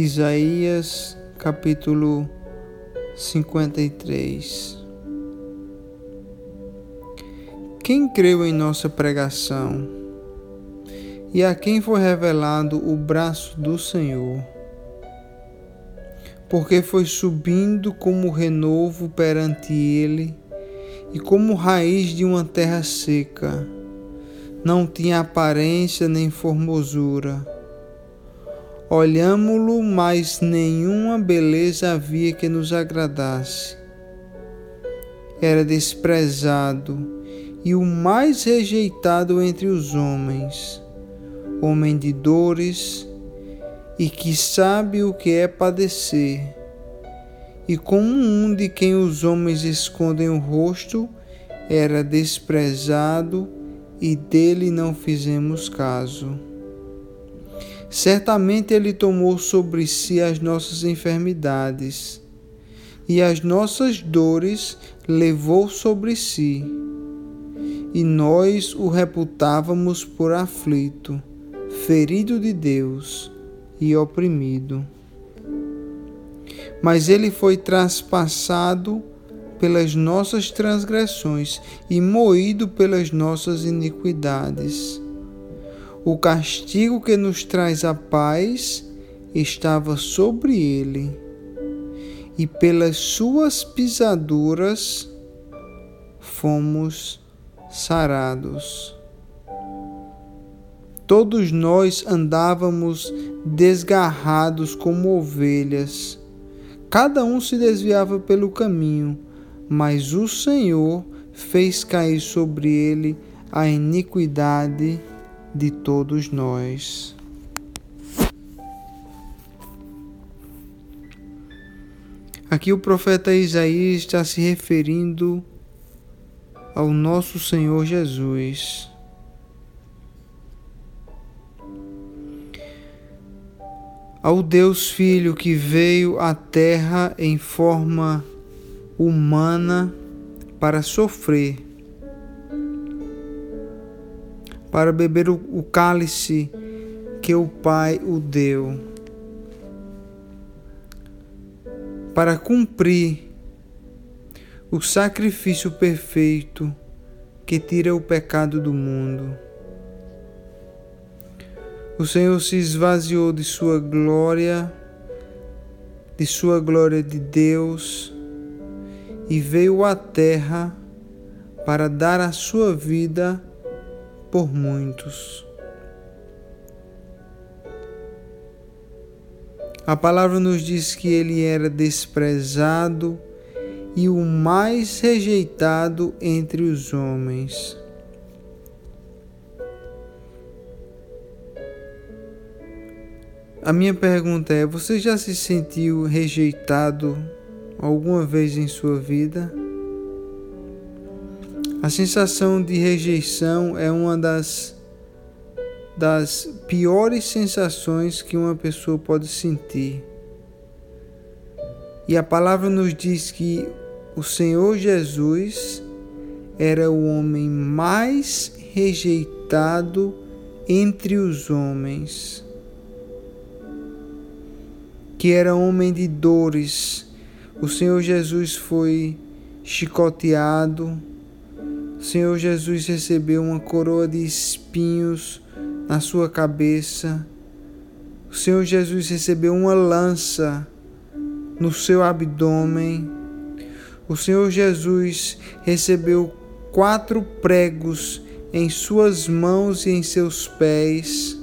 Isaías capítulo 53 Quem creu em nossa pregação e a quem foi revelado o braço do Senhor? Porque foi subindo como renovo perante ele e como raiz de uma terra seca. Não tinha aparência nem formosura Olhámo-lo, mas nenhuma beleza havia que nos agradasse. Era desprezado e o mais rejeitado entre os homens, homem de dores e que sabe o que é padecer. E como um de quem os homens escondem o rosto, era desprezado e dele não fizemos caso. Certamente Ele tomou sobre si as nossas enfermidades e as nossas dores levou sobre si. E nós o reputávamos por aflito, ferido de Deus e oprimido. Mas ele foi traspassado pelas nossas transgressões e moído pelas nossas iniquidades o castigo que nos traz a paz estava sobre ele, e pelas suas pisaduras fomos sarados. Todos nós andávamos desgarrados como ovelhas, cada um se desviava pelo caminho, mas o Senhor fez cair sobre ele a iniquidade de todos nós. Aqui o profeta Isaías está se referindo ao nosso Senhor Jesus. Ao Deus Filho que veio à terra em forma humana para sofrer para beber o, cálice que o Pai o deu, para cumprir o sacrifício perfeito que tira o pecado do mundo. O Senhor se esvaziou de sua glória, de sua glória de Deus, e veio à terra para dar a sua vida por muitos. A palavra nos diz que ele era desprezado e o mais rejeitado entre os homens. A minha pergunta é: você já se sentiu rejeitado alguma vez em sua vida? A sensação de rejeição é uma das, das piores sensações que uma pessoa pode sentir. E a palavra nos diz que o Senhor Jesus era o homem mais rejeitado entre os homens, que era homem de dores. O Senhor Jesus foi chicoteado, o Senhor Jesus recebeu uma coroa de espinhos na sua cabeça. O Senhor Jesus recebeu uma lança no seu abdômen. O Senhor Jesus recebeu quatro pregos em suas mãos e em seus pés.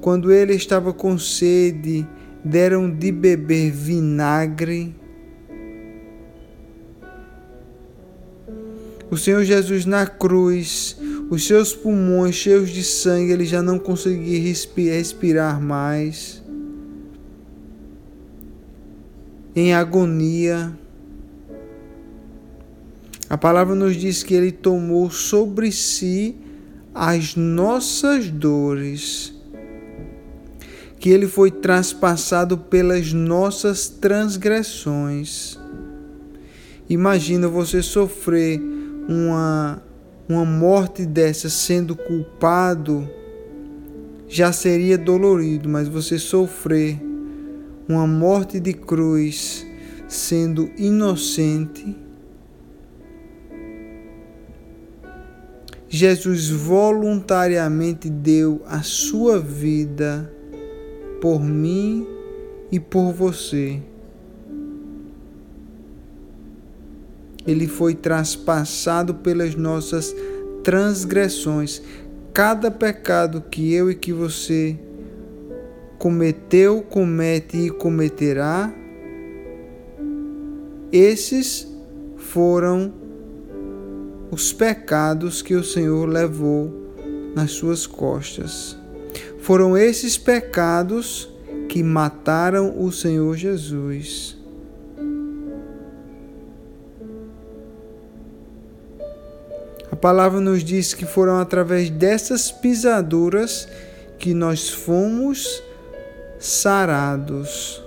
Quando ele estava com sede, deram de beber vinagre. O Senhor Jesus na cruz, os seus pulmões cheios de sangue, ele já não conseguia respirar mais. Em agonia. A palavra nos diz que ele tomou sobre si as nossas dores, que ele foi traspassado pelas nossas transgressões. Imagina você sofrer uma, uma morte dessa sendo culpado já seria dolorido, mas você sofrer uma morte de cruz, sendo inocente, Jesus voluntariamente deu a sua vida por mim e por você. Ele foi traspassado pelas nossas transgressões. Cada pecado que eu e que você cometeu, comete e cometerá, esses foram os pecados que o Senhor levou nas suas costas. Foram esses pecados que mataram o Senhor Jesus. Palavra nos diz que foram através dessas pisaduras que nós fomos sarados.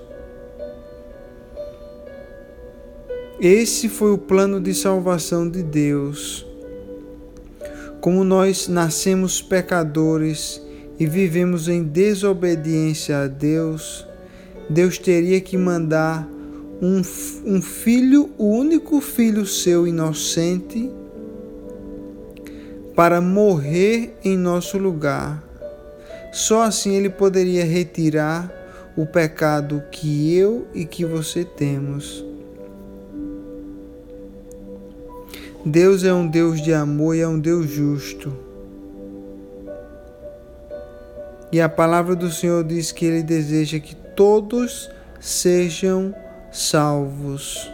Esse foi o plano de salvação de Deus. Como nós nascemos pecadores e vivemos em desobediência a Deus, Deus teria que mandar um, um filho, o único filho seu inocente, para morrer em nosso lugar. Só assim ele poderia retirar o pecado que eu e que você temos. Deus é um Deus de amor e é um Deus justo. E a palavra do Senhor diz que Ele deseja que todos sejam salvos.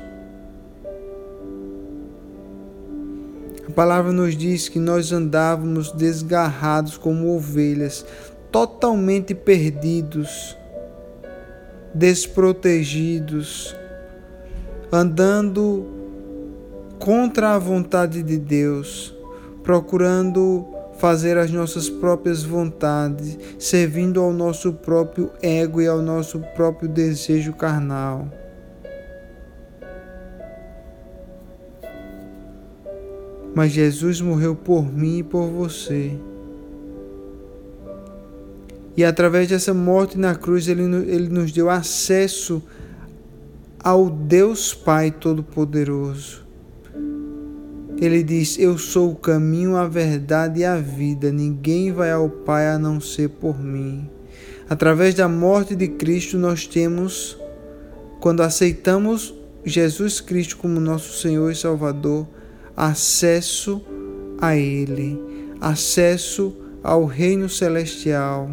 A palavra nos diz que nós andávamos desgarrados como ovelhas, totalmente perdidos, desprotegidos, andando contra a vontade de Deus, procurando fazer as nossas próprias vontades, servindo ao nosso próprio ego e ao nosso próprio desejo carnal. Mas Jesus morreu por mim e por você. E através dessa morte na cruz, ele, ele nos deu acesso ao Deus Pai Todo-Poderoso. Ele diz: Eu sou o caminho, a verdade e a vida. Ninguém vai ao Pai a não ser por mim. Através da morte de Cristo, nós temos, quando aceitamos Jesus Cristo como nosso Senhor e Salvador, acesso a Ele, acesso ao Reino Celestial.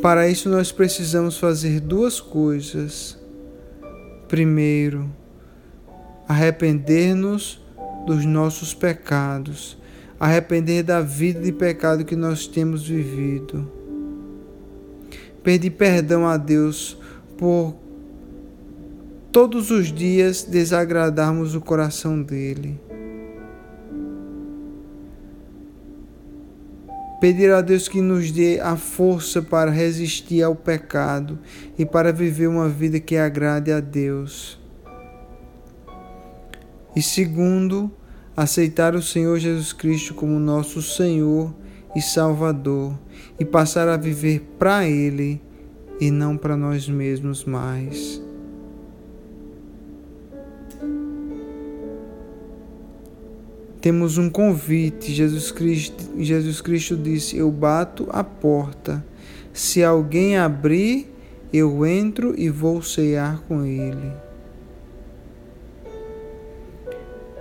Para isso, nós precisamos fazer duas coisas. Primeiro, arrepender-nos dos nossos pecados, arrepender da vida de pecado que nós temos vivido. Pedir perdão a Deus por todos os dias desagradarmos o coração dele. Pedir a Deus que nos dê a força para resistir ao pecado e para viver uma vida que agrade a Deus. E segundo, aceitar o Senhor Jesus Cristo como nosso Senhor e Salvador e passar a viver para Ele e não para nós mesmos mais. Temos um convite. Jesus Cristo, Jesus Cristo disse: Eu bato a porta. Se alguém abrir, eu entro e vou cear com ele.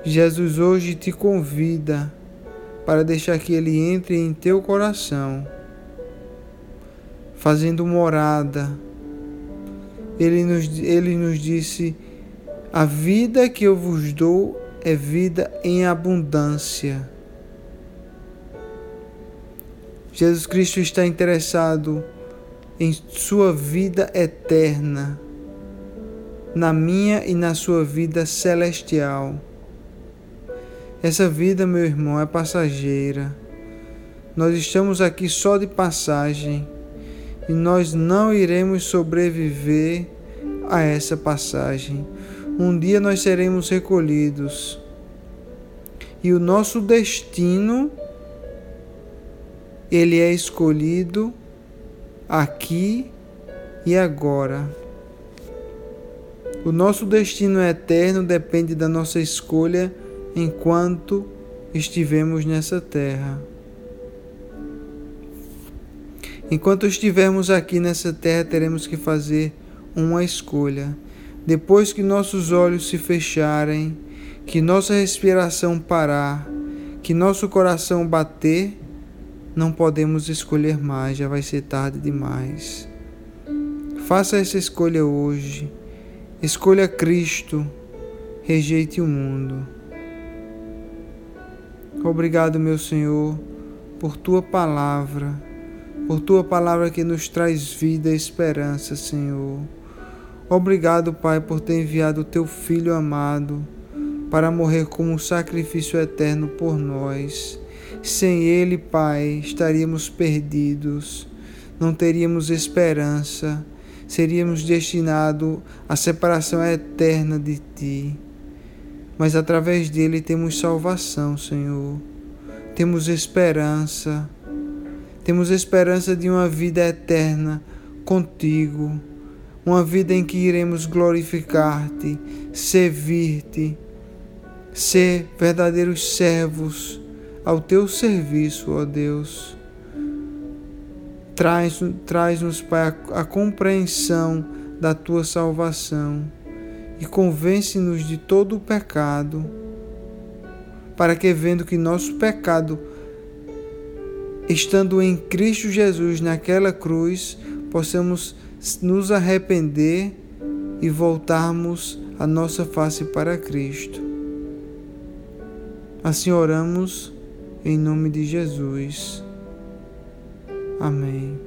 Jesus hoje te convida para deixar que Ele entre em teu coração, fazendo morada. Ele nos, ele nos disse: A vida que eu vos dou é vida em abundância. Jesus Cristo está interessado em sua vida eterna, na minha e na sua vida celestial. Essa vida, meu irmão, é passageira. Nós estamos aqui só de passagem e nós não iremos sobreviver a essa passagem. Um dia nós seremos recolhidos e o nosso destino ele é escolhido aqui e agora. O nosso destino eterno depende da nossa escolha enquanto estivemos nessa terra. Enquanto estivermos aqui nessa terra, teremos que fazer uma escolha. Depois que nossos olhos se fecharem, que nossa respiração parar, que nosso coração bater, não podemos escolher mais, já vai ser tarde demais. Faça essa escolha hoje. Escolha Cristo, rejeite o mundo. Obrigado, meu Senhor, por tua palavra, por tua palavra que nos traz vida e esperança, Senhor. Obrigado, Pai, por ter enviado o teu Filho amado para morrer como um sacrifício eterno por nós. Sem Ele, Pai, estaríamos perdidos, não teríamos esperança seríamos destinados à separação eterna de Ti. Mas através dele temos salvação, Senhor. Temos esperança. Temos esperança de uma vida eterna contigo. Uma vida em que iremos glorificar-te, servir-te, ser verdadeiros servos ao teu serviço, ó Deus. Traz-nos, traz Pai, a, a compreensão da tua salvação e convence-nos de todo o pecado, para que, vendo que nosso pecado, estando em Cristo Jesus naquela cruz, possamos nos arrepender e voltarmos a nossa face para Cristo. Assim oramos em nome de Jesus. Amém.